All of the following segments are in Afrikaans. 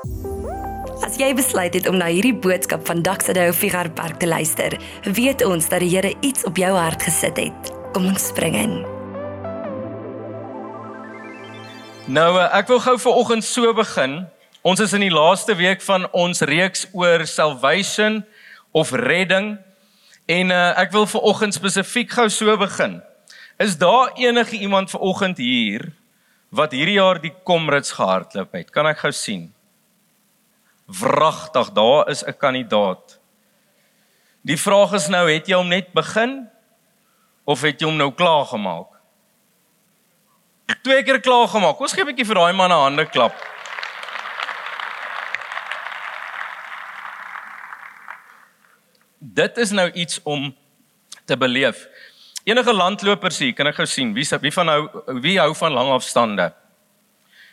As jy besluit het om na hierdie boodskap van Daksade Figar Park te luister, weet ons dat die Here iets op jou hart gesit het. Kom ons spring in. Nou eh, ek wil gou vir oggend so begin. Ons is in die laaste week van ons reeks oor salvation of redding. En uh, ek wil vir oggend spesifiek gou so begin. Is daar enige iemand ver oggend hier wat hierdie jaar die Komrits gehardloop het? Kan ek gou sien? Wragtig, daar is 'n kandidaat. Die vraag is nou, het jy hom net begin of het jy hom nou klaar gemaak? Twee keer klaar gemaak. Ons gee 'n bietjie vir daai man 'n hande klap. Dit is nou iets om te beleef. Enige landlopers hier, kan ek gou sien wie wie van hou wie hou van lang afstande?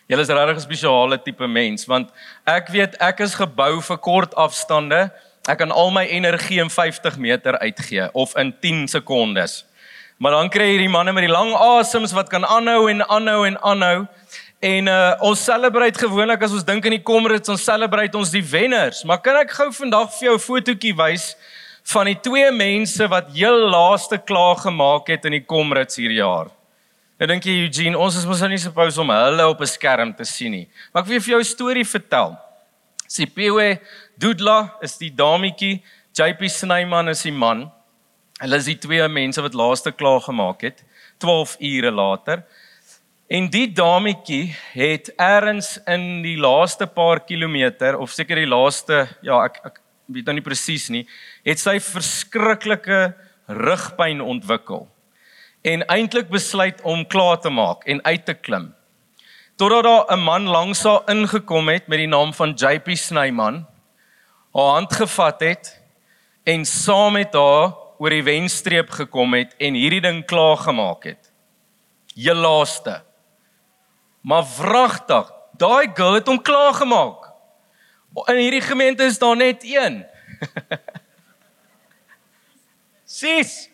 Julle is regtig 'n spesiale tipe mens want ek weet ek is gebou vir kort afstande. Ek kan al my energie in 50 meter uitgee of in 10 sekondes. Maar dan kry jy hierdie manne met die lang asems wat kan aanhou en aanhou en aanhou. En uh ons celebrate gewoonlik as ons dink aan die Comrades, ons celebrate ons die wenners. Maar kan ek gou vandag vir jou 'n fotootjie wys van die twee mense wat heel laaste klaar gemaak het in die Comrades hierdie jaar? Nou dink jy Eugene, ons is mos nou nie supposed om hulle op 'n skerm te sien nie. Maar ek wil vir jou 'n storie vertel. Sipiwe Dudla is die dametjie, JP Snyman is die man. Hulle is die twee mense wat laaste klaar gemaak het 12 ure later. En die dametjie het eers in die laaste paar kilometer of seker die laaste ja, ek ek weet nou nie presies nie, het sy verskriklike rugpyn ontwikkel en eintlik besluit om klaar te maak en uit te klim. Totdat daar 'n man langs haar ingekom het met die naam van JP Snyman, haar hand gevat het en saam met haar oor die wenstreep gekom het en hierdie ding klaar gemaak het. Jy laaste. Maar wragtig, daai girl het hom klaar gemaak. In hierdie gemeente is daar net een. Sis.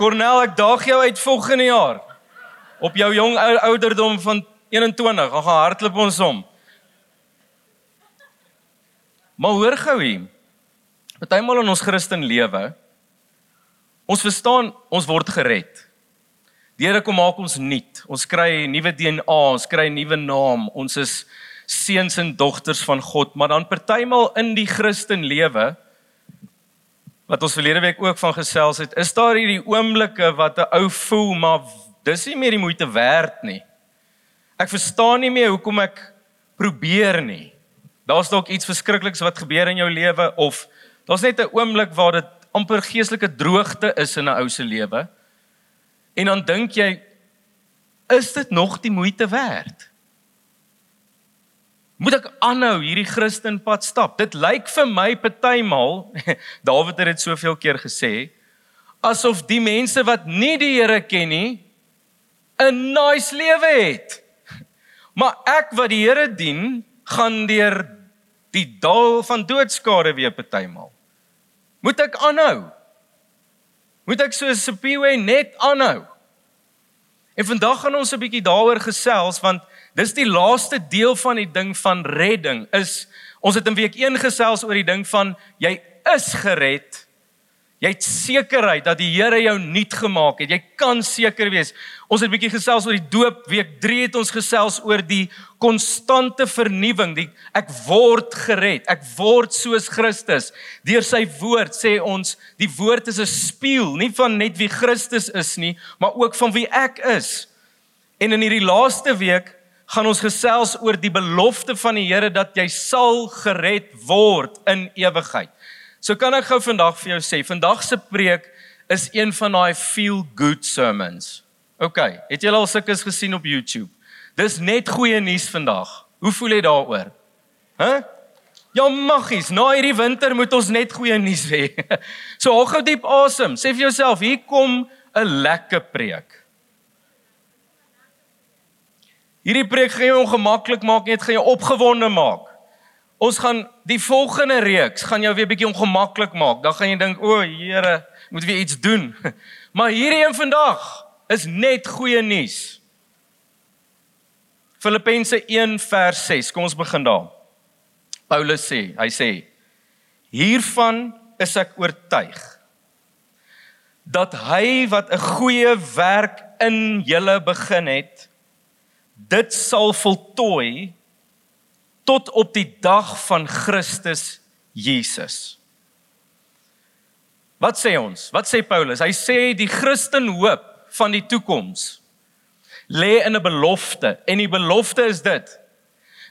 Cornel, ek daag jou uit volgende jaar. Op jou jong ouderdom van 21, gaan hardloop ons om. Maar hoor gou hier. Partymal in ons Christen lewe, ons verstaan ons word gered. Die Here kom maak ons nuut. Ons kry nuwe DNA, ons kry 'n nuwe naam. Ons is seuns en dogters van God, maar dan partymal in die Christen lewe wat ons verlede week ook van gesels het, is daar hierdie oomblikke wat 'n ou voel maar dis nie meer die moeite werd nie. Ek verstaan nie meer hoekom ek probeer nie. Daar's dalk iets verskrikliks wat gebeur in jou lewe of daar's net 'n oomblik waar dit amper geestelike droogte is in 'n ou se lewe. En dan dink jy is dit nog die moeite werd? Moet ek aanhou hierdie Christenpad stap? Dit lyk vir my partymal, Dawid het dit soveel keer gesê, asof die mense wat nie die Here ken nie, 'n nice lewe het. Maar ek wat die Here dien, gaan deur die dal van doodskade weer partymal. Moet ek aanhou? Moet ek soos Sepiwe net aanhou? En vandag gaan ons 'n bietjie daaroor gesels want Dis die laaste deel van die ding van redding is ons het in week 1 gesels oor die ding van jy is gered. Jy het sekerheid dat die Here jou nuut gemaak het. Jy kan seker wees. Ons het 'n bietjie gesels oor die doop. Week 3 het ons gesels oor die konstante vernuwing. Die ek word gered. Ek word soos Christus. Deur sy woord sê ons die woord is 'n spieël, nie van net wie Christus is nie, maar ook van wie ek is. En in hierdie laaste week gaan ons gesels oor die belofte van die Here dat jy sal gered word in ewigheid. So kan ek gou vandag vir jou sê, vandag se preek is een van daai feel good sermons. OK, het julle al sulke gesien op YouTube? Dis net goeie nuus vandag. Hoe voel jy daaroor? Hæ? Huh? Ja maggies, na hierdie winter moet ons net goeie nuus hê. so haal gou diep asem. Sê vir jouself, hier kom 'n lekker preek. Hierdie preek gaan jou ongemaklik maak, net gaan jou opgewonde maak. Ons gaan die volgende reeks gaan jou weer bietjie ongemaklik maak. Dan gaan jy dink, "O, Here, moet weer iets doen." Maar hierdie een vandag is net goeie nuus. Filippense 1 vers 6. Kom ons begin daar. Paulus sê, hy sê hiervan is ek oortuig dat hy wat 'n goeie werk in julle begin het, dit sal voltooi tot op die dag van Christus Jesus. Wat sê ons? Wat sê Paulus? Hy sê die Christen hoop van die toekoms lê in 'n belofte en die belofte is dit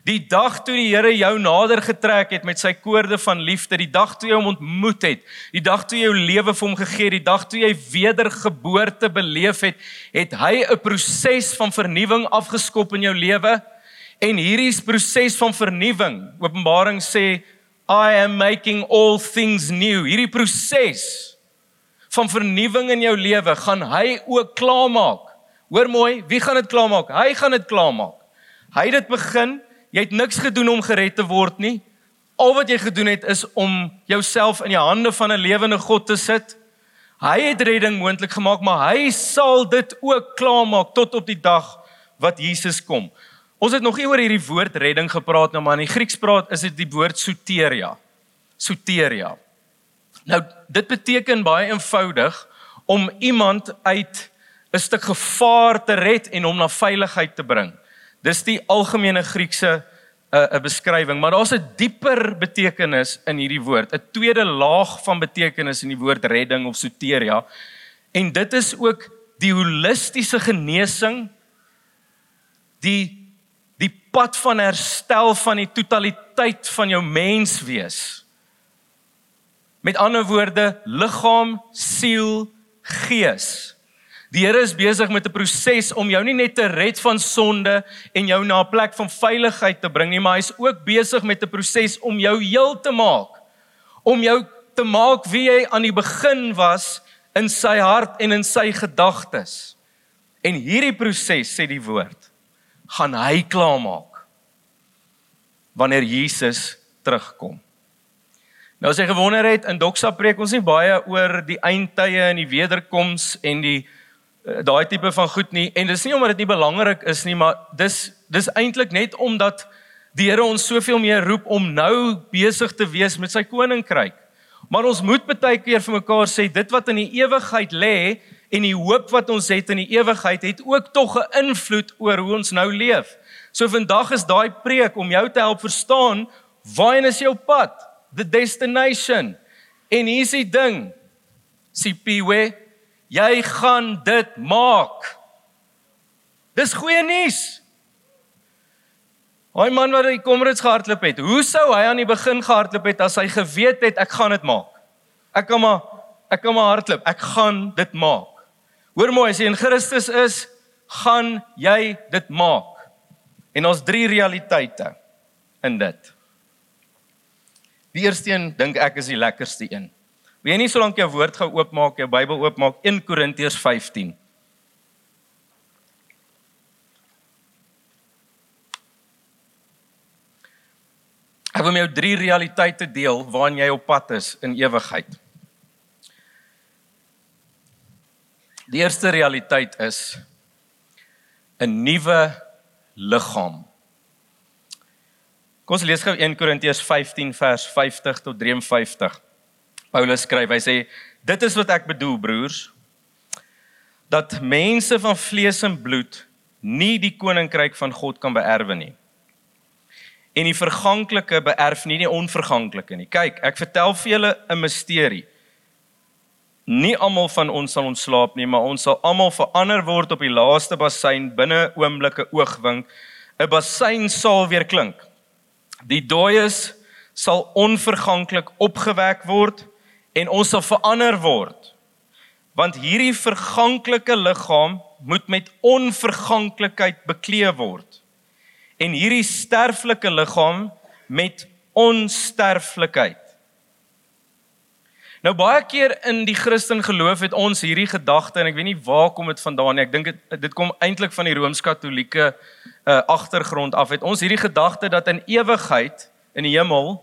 Die dag toe die Here jou nader getrek het met sy koorde van liefde, die dag toe jy hom ontmoet het, die dag toe jy jou lewe vir hom gegee het, die dag toe jy wedergeboorte beleef het, het hy 'n proses van vernuwing afgeskop in jou lewe. En hierdie proses van vernuwing, Openbaring sê I am making all things new. Hierdie proses van vernuwing in jou lewe gaan hy ook klaarmaak. Hoor mooi, wie gaan dit klaarmaak? Hy gaan dit klaarmaak. Hy het dit begin Jy het niks gedoen om gered te word nie. Al wat jy gedoen het is om jouself in die hande van 'n lewende God te sit. Hy het redding moontlik gemaak, maar hy sal dit ook klaarmaak tot op die dag wat Jesus kom. Ons het nog nie oor hierdie woord redding gepraat nou, maar in die Grieks praat is dit die woord soteria. Soteria. Nou dit beteken baie eenvoudig om iemand uit 'n stuk gevaar te red en hom na veiligheid te bring. Dis die algemene Griekse 'n uh, 'n beskrywing, maar daar's 'n dieper betekenis in hierdie woord, 'n tweede laag van betekenis in die woord redding of soteria. En dit is ook die holistiese genesing die die pad van herstel van die totaliteit van jou menswees. Met ander woorde, liggaam, siel, gees. Die Here is besig met 'n proses om jou nie net te red van sonde en jou na 'n plek van veiligheid te bring nie, maar hy's ook besig met 'n proses om jou heel te maak. Om jou te maak wie jy aan die begin was in sy hart en in sy gedagtes. En hierdie proses sê die woord gaan hy klaarmaak wanneer Jesus terugkom. Nou as jy gewonder het in Doksa preek ons nie baie oor die eindtye en die wederkoms en die daai tipe van goed nie en dis nie omdat dit nie belangrik is nie maar dis dis eintlik net omdat die Here ons soveel meer roep om nou besig te wees met sy koninkryk. Maar ons moet baie keer vir mekaar sê dit wat in die ewigheid lê en die hoop wat ons het in die ewigheid het ook tog 'n invloed oor hoe ons nou leef. So vandag is daai preek om jou te help verstaan waarheen is jou pad? The destination. En hier's die ding. CPW Jy gaan dit maak. Dis goeie nuus. Hy man wat die komrades gehardloop het, hoe sou hy aan die begin gehardloop het as hy geweet het ek gaan dit maak? Ek kan maar ek kan maar hardloop. Ek gaan dit maak. Hoor mooi, as jy in Christus is, gaan jy dit maak. En ons drie realiteite in dit. Die eerste een dink ek is die lekkerste een. Wie nie solank jou woord gou oopmaak, jou Bybel oopmaak 1 Korintiërs 15. Ek wil met jou drie realiteite deel waarin jy op pad is in ewigheid. Die eerste realiteit is 'n nuwe liggaam. Kom ons lees gou 1 Korintiërs 15 vers 50 tot 53. Paulus skryf, hy sê dit is wat ek bedoel broers dat mense van vlees en bloed nie die koninkryk van God kan beerwe nie. En die verganklike beerf nie die onverganklike nie. Kyk, ek vertel vir julle 'n misterie. Nie almal van ons sal ontslaap nie, maar ons sal almal verander word op die laaste bassein binne oomblikke oogwink. 'n Bassein sal weer klink. Die dooies sal onverganklik opgewek word en ons sal verander word. Want hierdie verganklike liggaam moet met onverganklikheid bekleed word. En hierdie sterflike liggaam met onsterflikheid. Nou baie keer in die Christen geloof het ons hierdie gedagte en ek weet nie waar kom dit vandaan nie. Ek dink dit dit kom eintlik van die Rooms-Katolieke uh, agtergrond af. Het ons hierdie gedagte dat in ewigheid in die hemel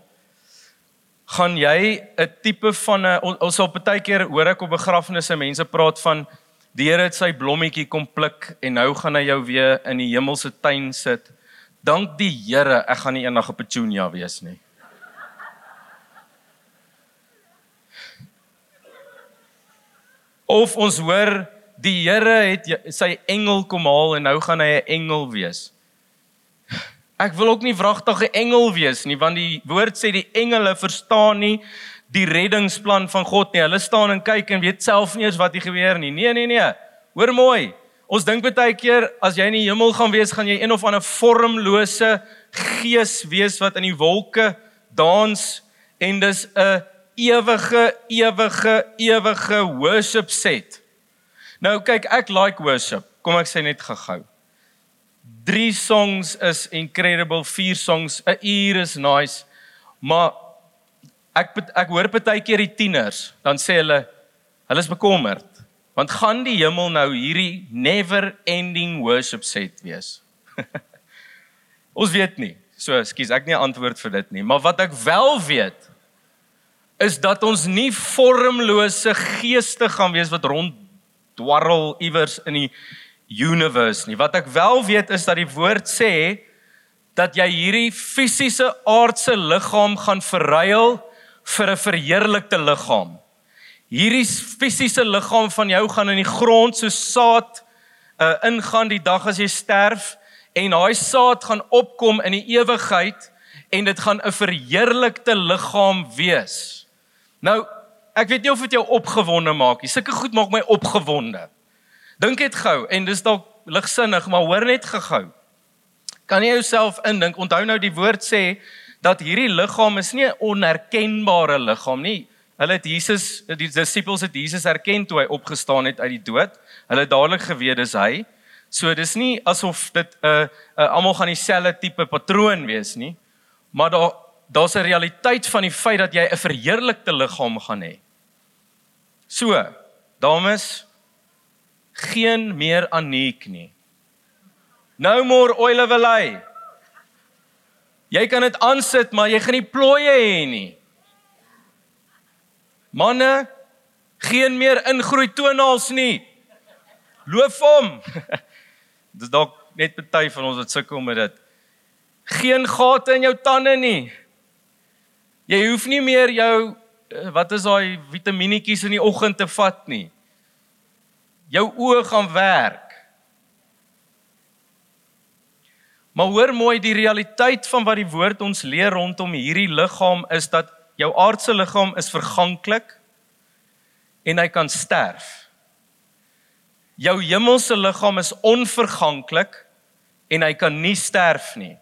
gaan jy 'n tipe van 'n ons sal baie keer hoor ek op begrafnisse mense praat van die Here het sy blommetjie kom pluk en nou gaan hy jou weer in die hemelse tuin sit. Dank die Here, ek gaan nie eendag 'n petunia wees nie. Of ons hoor die Here het sy engel kom haal en nou gaan hy 'n engel wees. Ek wil ook nie wragtig 'n engel wees nie want die woord sê die engele verstaan nie die reddingsplan van God nie. Hulle staan en kyk en weet self nie eens wat hier gebeur nie. Nee, nee, nee. Hoor mooi. Ons dink baie keer as jy in die hemel gaan wees, gaan jy een of ander vormlose gees wees wat in die wolke dans en dis 'n ewige ewige ewige worship set. Nou kyk, ek like worship. Kom ek sê net gehou. 3 songs is incredible, 4 songs, 'n uur is nice. Maar ek ek hoor baie keer die tieners, dan sê hulle hulle is bekommerd. Want gaan die hemel nou hierdie never ending worship set wees? Ons weet nie. So, ekskuus, ek nie 'n antwoord vir dit nie, maar wat ek wel weet is dat ons nie vormlose geeste gaan wees wat rond dwarrel iewers in die universe nie. Wat ek wel weet is dat die woord sê dat jy hierdie fisiese aardse liggaam gaan verruil vir 'n verheerlikte liggaam. Hierdie fisiese liggaam van jou gaan in die grond so saad uh, ingaan die dag as jy sterf en daai saad gaan opkom in die ewigheid en dit gaan 'n verheerlikte liggaam wees. Nou, ek weet nie of dit jou opgewonde maak nie. Sulke goed maak my opgewonde. Dink dit gou en dis dalk ligsinnig, maar hoor net gehou. Kan jy jouself indink? Onthou nou die woord sê dat hierdie liggaam is nie 'n onherkenbare liggaam nie. Hulle het Jesus, die disippels het Jesus herken toe hy opgestaan het uit die dood. Hulle het dadelik geweet dis hy. So dis nie asof dit 'n uh, uh, almal gaan dieselfde tipe patroon wees nie. Maar daar daar's 'n realiteit van die feit dat jy 'n verheerlikte liggaam gaan hê. So, dames, geen meer aniek nie. No more oil of lay. Jy kan dit aansit, maar jy gaan nie plooie hê nie. Manne, geen meer ingroei tonaals nie. Loof hom. Dis dalk net party van ons wat sukkel met dit. Geen gate in jou tande nie. Jy hoef nie meer jou eh, wat is daai vitamienetjies in die oggend te vat nie. Jou oë gaan werk. Maar hoor mooi die realiteit van wat die woord ons leer rondom hierdie liggaam is dat jou aardse liggaam is verganklik en hy kan sterf. Jou hemelse liggaam is onverganklik en hy kan nie sterf nie.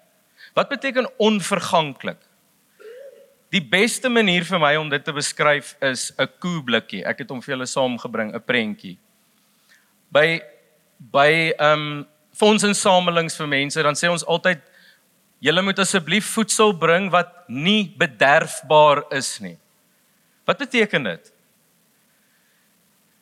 Wat beteken onverganklik? Die beste manier vir my om dit te beskryf is 'n koeblikkie. Ek het hom vir julle saamgebring, 'n prentjie. By by ehm um, fondsinsamelings vir mense, dan sê ons altyd julle moet asseblief voedsel bring wat nie bederfbaar is nie. Wat beteken dit?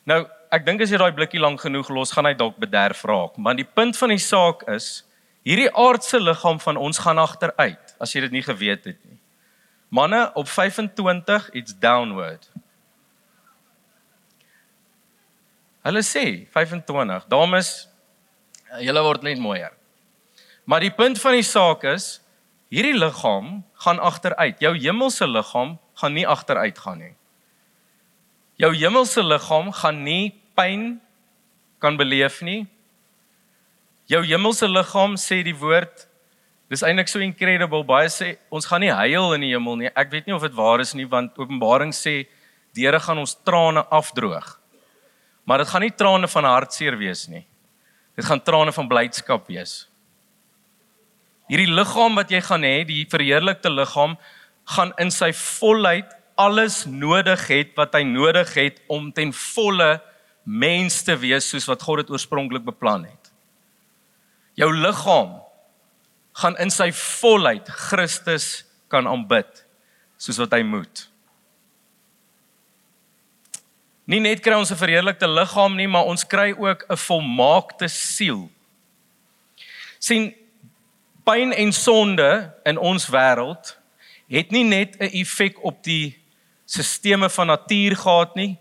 Nou, ek dink as jy daai blikkie lank genoeg los, gaan hy dalk bederf raak, maar die punt van die saak is hierdie aardse liggaam van ons gaan agteruit as jy dit nie geweet het nie. Manne op 25 it's downward. Hulle sê 25. Dames, julle word net mooier. Maar die punt van die saak is hierdie liggaam gaan agteruit. Jou hemelse liggaam gaan nie agteruit gaan nie. Jou hemelse liggaam gaan nie pyn kan beleef nie. Jou hemelse liggaam sê die woord Dis eintlik so incredible. Baie sê ons gaan nie huil in die hemel nie. Ek weet nie of dit waar is nie want Openbaring sê die Here gaan ons trane afdroog. Maar dit gaan nie trane van hartseer wees nie. Dit gaan trane van blydskap wees. Hierdie liggaam wat jy gaan hê, die verheerlikte liggaam, gaan in sy volheid alles nodig het wat hy nodig het om ten volle mens te wees soos wat God dit oorspronklik beplan het. Jou liggaam gaan in sy volheid Christus kan aanbid soos wat hy moet. Nie net kry ons 'n verheerlikte liggaam nie, maar ons kry ook 'n volmaakte siel. sien pyn en sonde in ons wêreld het nie net 'n effek op die sisteme van natuur gehad nie,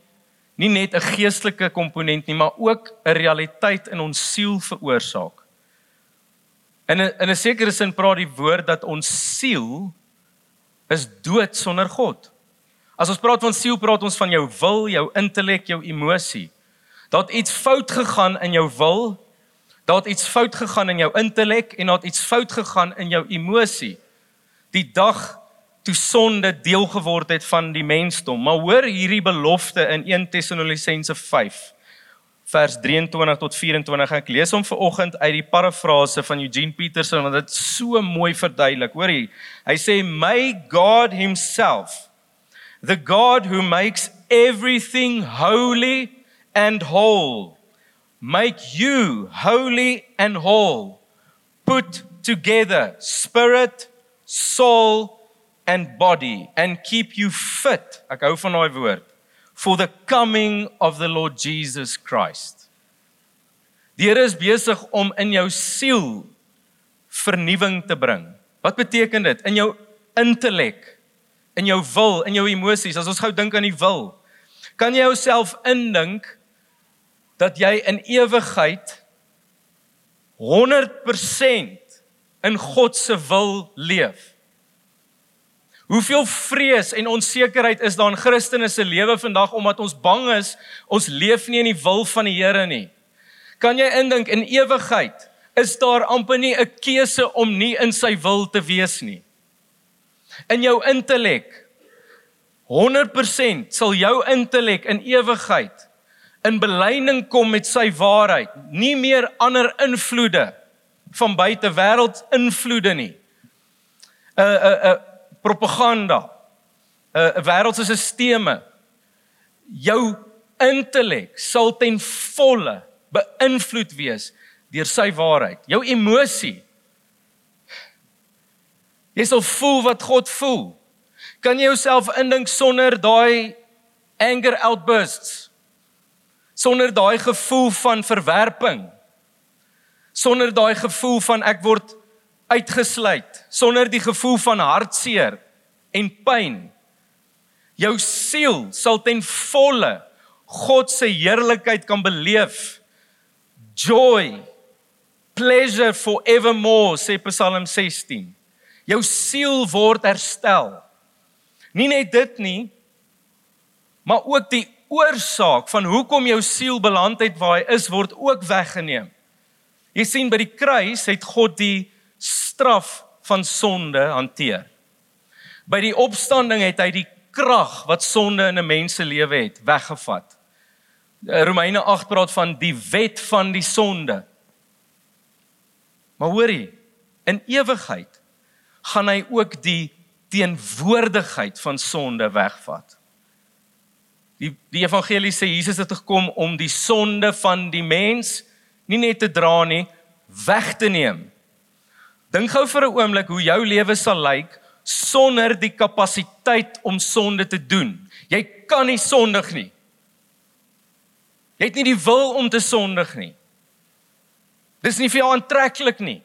nie net 'n geestelike komponent nie, maar ook 'n realiteit in ons siel veroorsaak. In 'n in 'n sekere sin praat die woord dat ons siel is dood sonder God. As ons praat van siel, praat ons van jou wil, jou intellek, jou emosie. Daar het iets fout gegaan in jou wil. Daar het iets fout gegaan in jou intellek en daar het iets fout gegaan in jou emosie. Die dag toe sonde deel geword het van die mensdom. Maar hoor hierdie belofte in 1 Tessalonisense 5 vers 23 tot 24. Ek lees hom vir oggend uit die parafrase van Eugene Peterson want dit so mooi verduidelik. Hoor hier. Hy sê may God himself the God who makes everything holy and whole make you holy and whole put together spirit soul and body and keep you fit. Ek hou van daai woord for the coming of the Lord Jesus Christ. Die Here is besig om in jou siel vernuwing te bring. Wat beteken dit? In jou intellek, in jou wil, in jou emosies. As ons gou dink aan die wil, kan jy jouself indink dat jy in ewigheid 100% in God se wil leef. Hoeveel vrees en onsekerheid is daar in Christene se lewe vandag omdat ons bang is ons leef nie in die wil van die Here nie. Kan jy indink in ewigheid is daar amper nie 'n keuse om nie in sy wil te wees nie. In jou intellek 100% sal jou intellek in ewigheid in belyning kom met sy waarheid, nie meer ander invloede van buite wêreld invloede nie. 'n 'n 'n propaganda, 'n uh, wêreldse sisteme jou intellek sal ten volle beïnvloed wees deur sy waarheid. Jou emosie. Jy sal voel wat God voel. Kan jy jouself indink sonder daai anger outbursts? Sonder daai gevoel van verwerping? Sonder daai gevoel van ek word uitgesluit sonder die gevoel van hartseer en pyn. Jou siel sal ten volle God se heerlikheid kan beleef. Joy, pleasure forevermore sê Psalm 16. Jou siel word herstel. Nie net dit nie, maar ook die oorsaak van hoekom jou siel beland het waar hy is word ook weggeneem. Jy sien by die kruis het God die straf van sonde hanteer. By die opstanding het hy die krag wat sonde in 'n mens se lewe het weggevat. Romeine 8 praat van die wet van die sonde. Maar hoorie, in ewigheid gaan hy ook die teenwoordigheid van sonde wegvat. Die die evangelie sê Jesus het gekom om die sonde van die mens nie net te dra nie, weg te neem. Dink gou vir 'n oomblik hoe jou lewe sal lyk sonder die kapasiteit om sonde te doen. Jy kan nie sondig nie. Jy het nie die wil om te sondig nie. Dis nie vir jou aantreklik nie.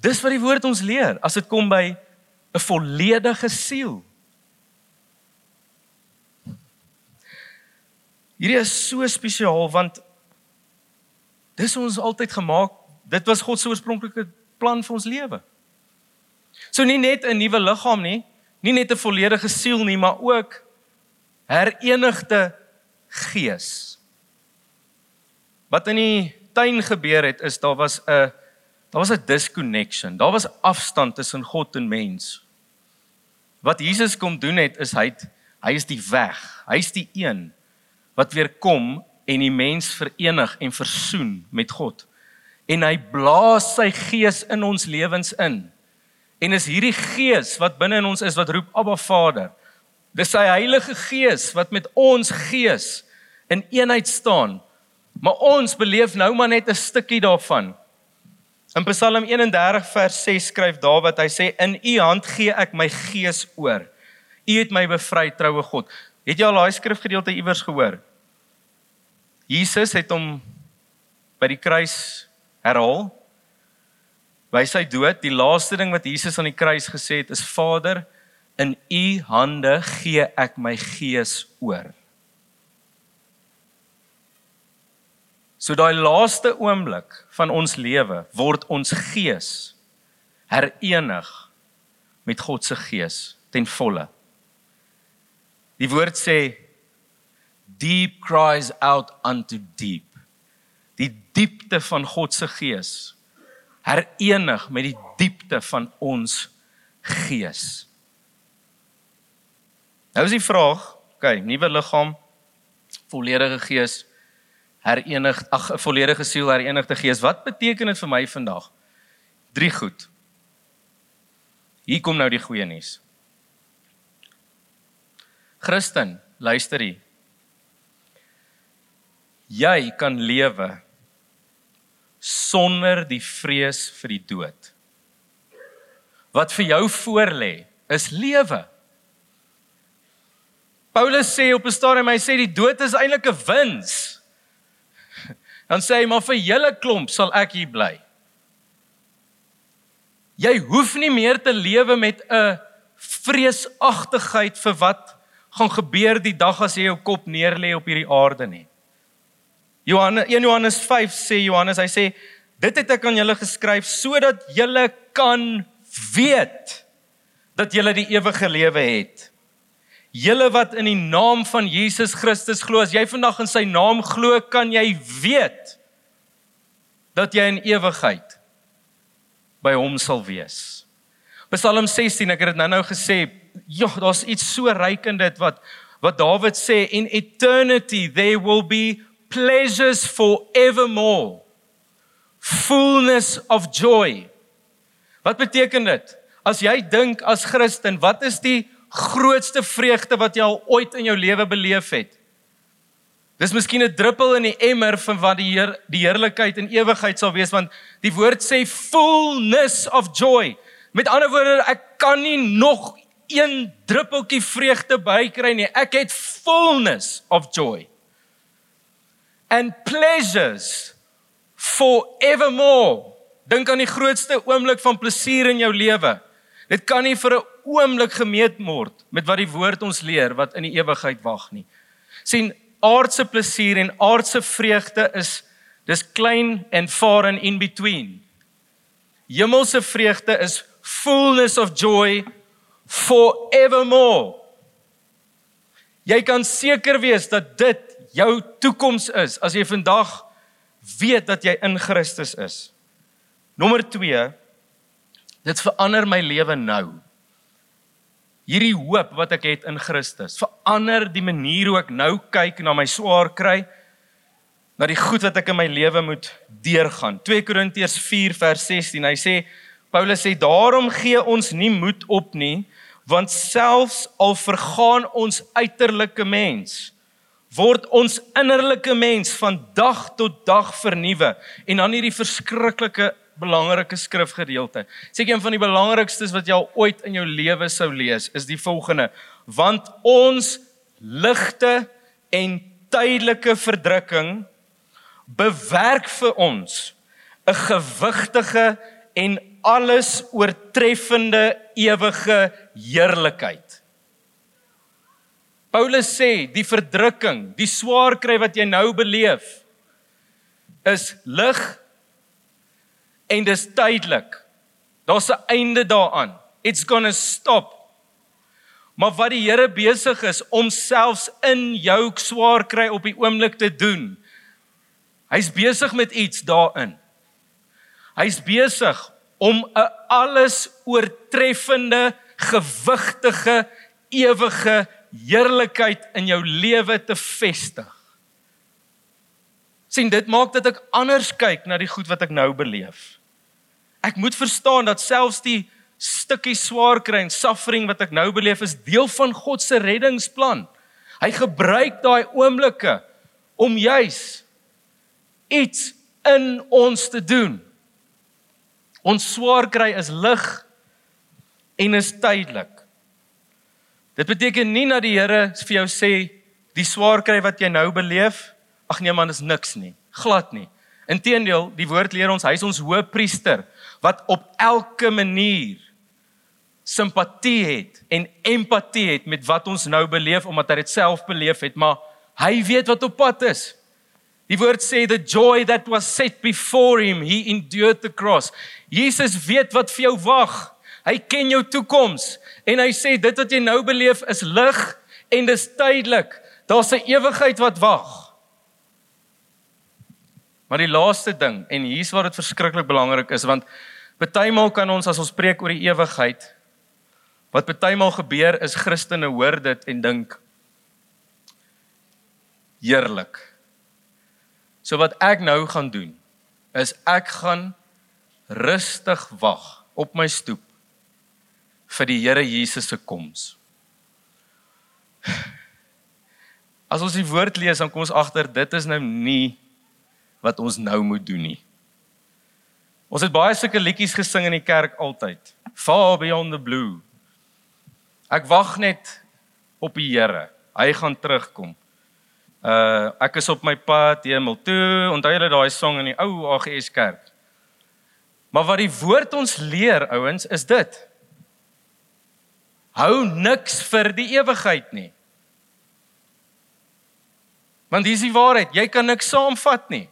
Dis wat die woord ons leer as dit kom by 'n volledige siel. Hierdie is so spesiaal want dis ons altyd gemaak Dit was God se oorspronklike plan vir ons lewe. So nie net 'n nuwe liggaam nie, nie net 'n volledige siel nie, maar ook herenigde gees. Wat in die tuin gebeur het is daar was 'n daar was 'n disconnection. Daar was afstand tussen God en mens. Wat Jesus kom doen het is hy het, hy is die weg. Hy's die een wat weer kom en die mens verenig en versoen met God en hy blaas sy gees in ons lewens in. En is hierdie gees wat binne in ons is wat roep Abba Vader. Dis sy Heilige Gees wat met ons gees in eenheid staan. Maar ons beleef nou maar net 'n stukkie daarvan. In Psalm 31 vers 6 skryf Dawid, hy sê in U hand gee ek my gees oor. U het my bevry, troue God. Het jy al daai skrifgedeelte iewers gehoor? Jesus het hom by die kruis herhaal by sy dood die laaste ding wat Jesus aan die kruis gesê het is Vader in u hande gee ek my gees oor So daai laaste oomblik van ons lewe word ons gees herenig met God se gees ten volle. Die woord sê deep cries out unto deep. Die diepte van God se gees herenig met die diepte van ons gees. Nou is die vraag, okay, nuwe liggaam, volledige gees herenig, ag 'n volledige siel, herenigde gees. Wat beteken dit vir my vandag? Drie goed. Hier kom nou die goeie nuus. Christen, luister hier. Jy kan lewe sonder die vrees vir die dood. Wat vir jou voorlê is lewe. Paulus sê op 'n stadium hy sê die dood is eintlik 'n wins. Dan sê hy maar vir julle klomp sal ek hier bly. Jy hoef nie meer te lewe met 'n vreesagtigheid vir wat gaan gebeur die dag as jy jou kop neerlê op hierdie aarde nie. Johannes 1 Johannes 5 sê Johannes hy sê dit het ek aan julle geskryf sodat julle kan weet dat julle die ewige lewe het. Julle wat in die naam van Jesus Christus glo, as jy vandag in sy naam glo, kan jy weet dat jy in ewigheid by hom sal wees. Psalm 16, ek het dit nou-nou gesê, ja, daar's iets so ryk in dit wat wat Dawid sê in eternity there will be pleasures forevermore. Fullness of joy. Wat beteken dit? As jy dink as Christen, wat is die grootste vreugde wat jy al ooit in jou lewe beleef het? Dis miskien 'n druppel in die emmer van wat die Heer die heerlikheid in ewigheid sal wees want die woord sê fullness of joy. Met ander woorde, ek kan nie nog een druppeltjie vreugde bykry nie. Ek het fullness of joy. And pleasures forevermore. Dink aan die grootste oomblik van plesier in jou lewe. Dit kan nie vir 'n oomblik gemeet word met wat die woord ons leer wat in die ewigheid wag nie. sien aardse plesier en aardse vreugde is dis klein en far and in between. Hemelse vreugde is fullness of joy forevermore. Jy kan seker wees dat dit jou toekoms is as jy vandag weet dat jy in Christus is. Nommer 2 dit verander my lewe nou. Hierdie hoop wat ek het in Christus verander die manier hoe ek nou kyk na my swaar kry na die goed wat ek in my lewe moet deurgaan. 2 Korintiërs 4 vers 16. Hy sê Paulus sê daarom gee ons nie moed op nie want selfs al vergaan ons uiterlike mens word ons innerlike mens van dag tot dag vernuwe en dan hierdie verskriklike belangrike skrifgedeelte. Seker een van die belangrikstes wat jy al ooit in jou lewe sou lees is die volgende: want ons ligte en tydelike verdrukking bewerk vir ons 'n gewigtige en alles oortreffende ewige heerlikheid. Paulus sê die verdrukking, die swaar kry wat jy nou beleef is lig en dis tydelik. Daar's 'n einde daaraan. It's going to stop. Maar wat die Here besig is om selfs in jou swaar kry op die oomblik te doen. Hy's besig met iets daarin. Hy's besig om 'n alles oortreffende, gewigtige, ewige heerlikheid in jou lewe te vestig. sien dit maak dat ek anders kyk na die goed wat ek nou beleef. Ek moet verstaan dat selfs die stukkie swaar kry en suffering wat ek nou beleef is deel van God se reddingsplan. Hy gebruik daai oomblikke om juis iets in ons te doen. Ons swaar kry is lig en is tydelik. Dit beteken nie dat die Here vir jou sê die swaar kry wat jy nou beleef, ag nee man, is niks nie. Glad nie. Inteendeel, die woord leer ons hy is ons hoëpriester wat op elke manier simpatie het en empatie het met wat ons nou beleef omdat hy dit self beleef het, maar hy weet wat op pad is. Die woord sê the joy that was set before him, he endured the cross. Jesus weet wat vir jou wag. Hy ken jou toekoms en hy sê dit wat jy nou beleef is lig en dis tydelik. Daar's 'n ewigheid wat wag. Maar die laaste ding en hier's waar dit verskriklik belangrik is want partymal kan ons as ons preek oor die ewigheid wat partymal gebeur is Christene hoor dit en dink heerlik. So wat ek nou gaan doen is ek gaan rustig wag op my stoep vir die Here Jesus se koms. As ons die woord lees, dan kom ons agter dit is nou nie wat ons nou moet doen nie. Ons het baie sulke liedjies gesing in die kerk altyd. Far beyond the blue. Ek wag net op die Here. Hy gaan terugkom. Uh ek is op my pad hemel toe. Onthou julle daai song in die ou AGS kerk? Maar wat die woord ons leer, ouens, is dit. Hou niks vir die ewigheid nie. Want dis die waarheid, jy kan niks saamvat nie.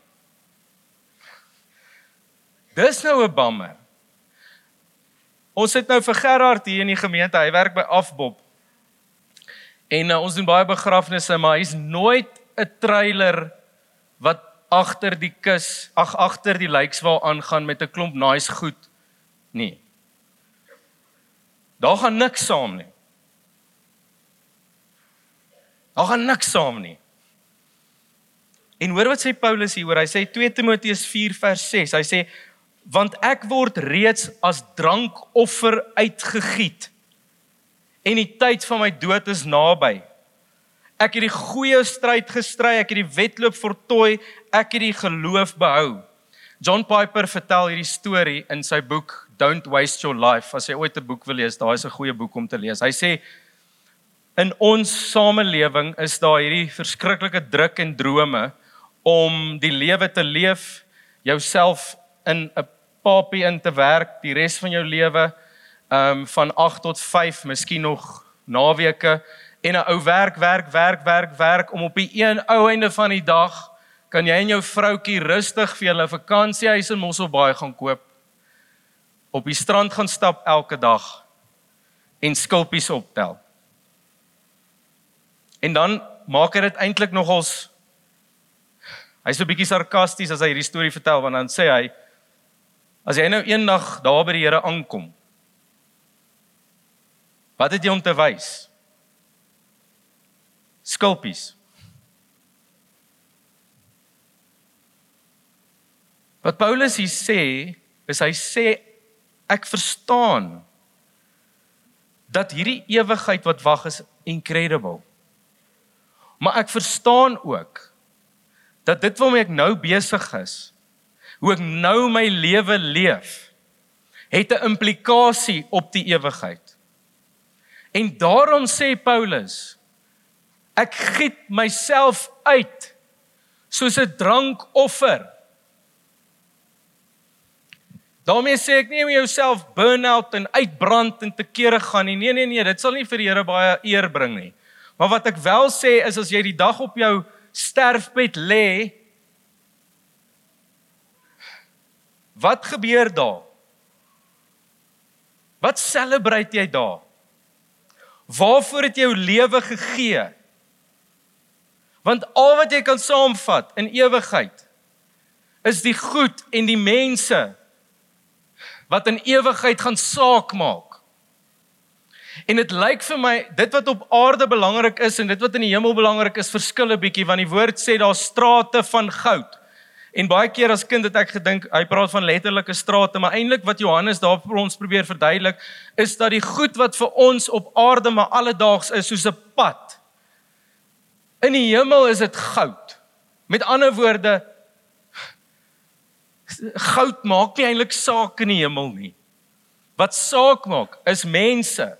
Dis nou 'n bammer. Ons sit nou vir Gerard hier in die gemeente, hy werk by Afbob. En uh, ons doen baie begrafnisse, maar hy's nooit 'n trailer wat agter die kus, ag agter die lijkswaal aangaan met 'n klomp nice goed nie. Daar gaan niks saam nie. Daar gaan niks saam nie. En hoor wat sê Paulus hier oor? Hy sê 2 Timoteus 4 vers 6. Hy sê want ek word reeds as drankoffer uitgegiet en die tyd van my dood is naby. Ek het die goeie stryd gestry, ek het die wedloop voltooi, ek het die geloof behou. John Piper vertel hierdie storie in sy boek Don't Waste Your Life. As jy ooit 'n boek wil lees, daai is 'n goeie boek om te lees. Hy sê in ons samelewing is daar hierdie verskriklike druk en drome om die lewe te leef, jouself in 'n papie in te werk die res van jou lewe, ehm um, van 8 tot 5, miskien nog naweke en 'n ou werk, werk, werk, werk, werk om op die een ou einde van die dag kan jy en jou vroutjie rustig vir julle vakansiehuis in Mosselbaai gaan koop. Op die strand gaan stap elke dag en skulpies optel. En dan maak hy dit eintlik nogals Hy's so 'n bietjie sarkasties as hy hierdie storie vertel want dan sê hy as jy nou eendag daar by die Here aankom Wat het jy om te wys? Skulpies. Wat Paulus hier sê, is hy sê ek verstaan dat hierdie ewigheid wat wag is incredible. Maar ek verstaan ook dat dit waarmee ek nou besig is, hoe ek nou my lewe leef, het 'n implikasie op die ewigheid. En daarom sê Paulus, ek giet myself uit soos 'n drankoffer. daarmee sê ek nie om jouself burn out en uitbrand en te kere gaan nie. Nee nee nee, dit sal nie vir die Here baie eer bring nie. Maar wat ek wel sê is as jy die dag op jou sterfbed lê Wat gebeur daar? Wat selebreit jy daar? Waarvoor het jy jou lewe gegee? Want al wat jy kan saamvat in ewigheid is die goed en die mense wat in ewigheid gaan saak maak. En dit lyk vir my dit wat op aarde belangrik is en dit wat in die hemel belangrik is verskil 'n bietjie want die woord sê daar's strate van goud. En baie keer as kind het ek gedink hy praat van letterlike strate, maar eintlik wat Johannes daar vir ons probeer verduidelik is dat die goed wat vir ons op aarde maar alledaags is soos 'n pad. In die hemel is dit goud. Met ander woorde goud maak nie eintlik saak in die hemel nie. Wat saak maak is mense.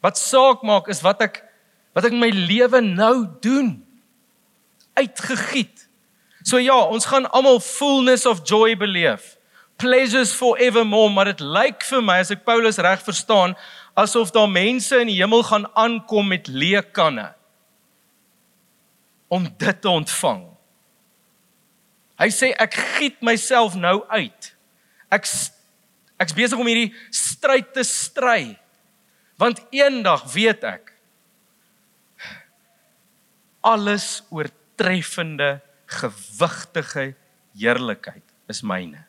Wat saak maak is wat ek wat ek my lewe nou doen. Uitgegiet. So ja, ons gaan almal fullness of joy beleef. Pleasures forevermore, maar dit lyk vir my as ek Paulus reg verstaan, asof daar mense in die hemel gaan aankom met leë kanne om dit te ontvang. Hy sê ek giet myself nou uit. Ek ek's besig om hierdie stryd te stry. Want eendag weet ek alles oortreffende gewigtige heerlikheid is myne.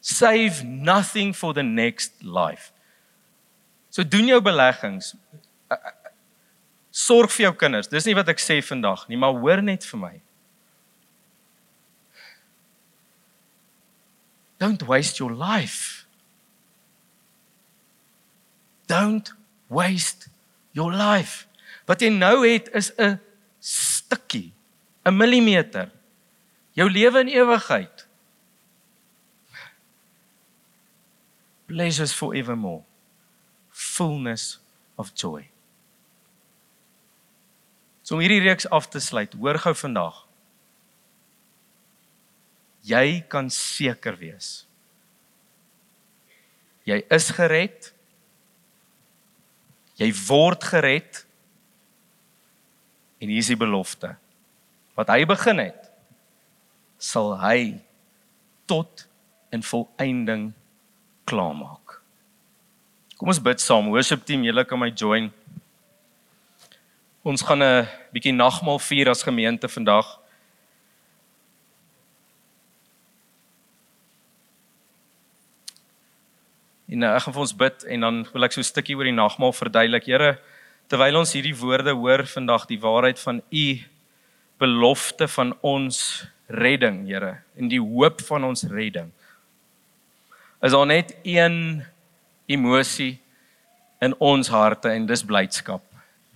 Save nothing for the next life. So doen jou beleggings. Sorg vir jou kinders. Dis nie wat ek sê vandag nie, maar hoor net vir my. Don't waste your life. Don't waste your life. Wat jy nou het is 'n stukkie, 'n millimeter. Jou lewe in ewigheid. Pleasures forevermore. Fullness of joy. So om hierdie reeks af te sluit, hoor gou vandag. Jy kan seker wees. Jy is gered. Jy word gered. En hier is die belofte. Wat hy begin het, sal hy tot in volëinding klaarmaak. Kom ons bid saam. Worship team, julle kan my join. Ons gaan 'n bietjie nagmaal vier as gemeente vandag. En nou, ek gaan vir ons bid en dan wil ek so 'n stukkie oor die nagmaal verduidelik. Here, terwyl ons hierdie woorde hoor vandag, die waarheid van u belofte van ons redding, Here, en die hoop van ons redding. Is daar net een emosie in ons harte en dis blydskap,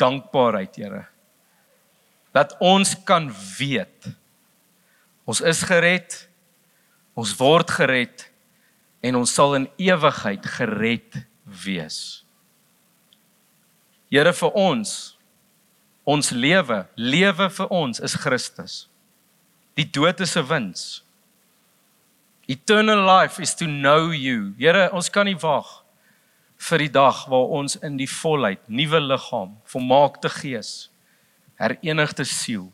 dankbaarheid, Here. Dat ons kan weet ons is gered, ons word gered en ons sal in ewigheid gered wees. Here vir ons ons lewe, lewe vir ons is Christus. Die dood is 'n wins. Eternal life is to know you. Here, ons kan nie wag vir die dag waar ons in die volheid, nuwe liggaam, volmaakte gees, herenigde siel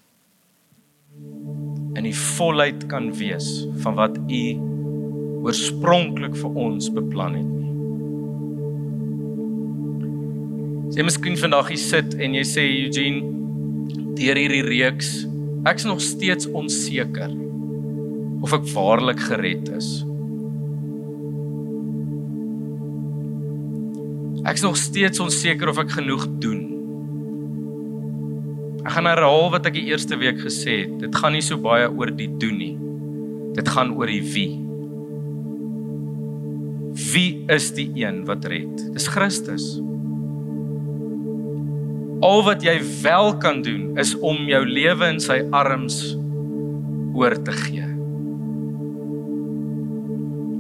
in die volheid kan wees van wat U oorspronklik vir ons beplan het. Jy miskien vandag hier sit en jy sê Eugene deur hierdie reeks ek's nog steeds onseker of ek waarlik gered is. Ek's nog steeds onseker of ek genoeg doen. Ek gaan herhaal wat ek die eerste week gesê het. Dit gaan nie so baie oor die doen nie. Dit gaan oor die wie. Wie is die een wat red? Dis Christus. Al wat jy wel kan doen is om jou lewe in sy arms oor te gee.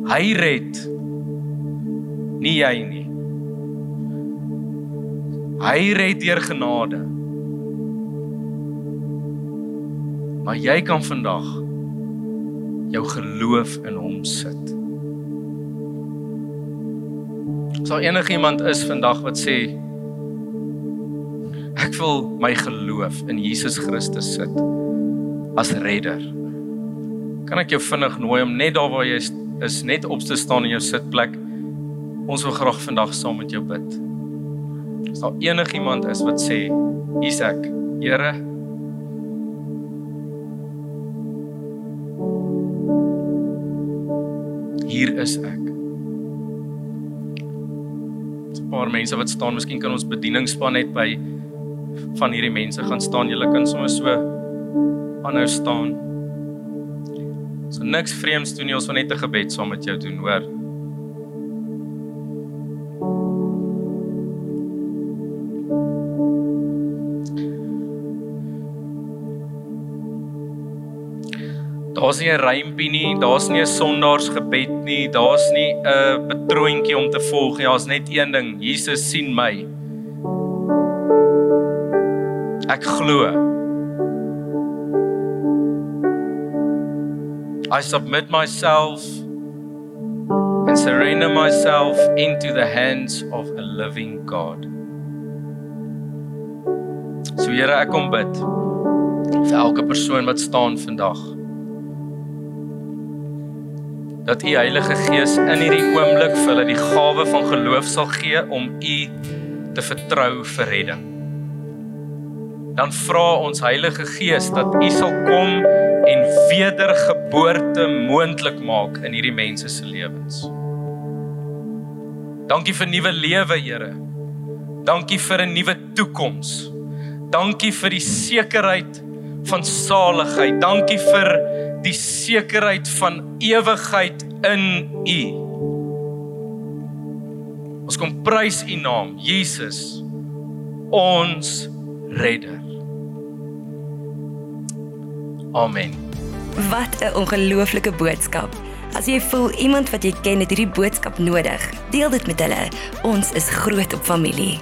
Hy red. Nie jy nie. Hy red deur genade. Maar jy kan vandag jou geloof in hom sit. Sal enigiemand is vandag wat sê Ek wil my geloof in Jesus Christus sit as redder. Kan ek jou vinnig nooi om net daar waar jy is net op te staan in jou sitplek? Ons wil graag vandag saam met jou bid. As daar enigiemand is wat sê, "Hier's ek, Here." Hier is ek. 'n Paar mense wat staan, miskien kan ons bedieningspan net by van hierdie mense gaan staan. Julle kan sommer so aanhou staan. So niks vreemds doen nie, ons wil net 'n gebed saam met jou doen, hoor. Daar's nie 'n rympie nie, daar's nie 'n sondaarsgebed nie, daar's nie 'n betroointjie om te volg nie. Daar's net een ding, Jesus sien my. Ek glo. I submit myself and surrender myself into the hands of a living God. So Here, ek kom bid vir elke persoon wat staan vandag. Dat U Heilige Gees in hierdie oomblik vir hulle die gawe van geloof sal gee om U te vertrou vir redding. Dan vra ons Heilige Gees dat U sal kom en wedergeboorte moontlik maak in hierdie mense se lewens. Dankie vir nuwe lewe, Here. Dankie vir 'n nuwe toekoms. Dankie vir die sekerheid van saligheid. Dankie vir die sekerheid van ewigheid in U. Ons kom prys U naam, Jesus, ons redder. Amen. Wat 'n ongelooflike boodskap. As jy voel iemand wat jy ken het hierdie boodskap nodig, deel dit met hulle. Ons is groot op familie.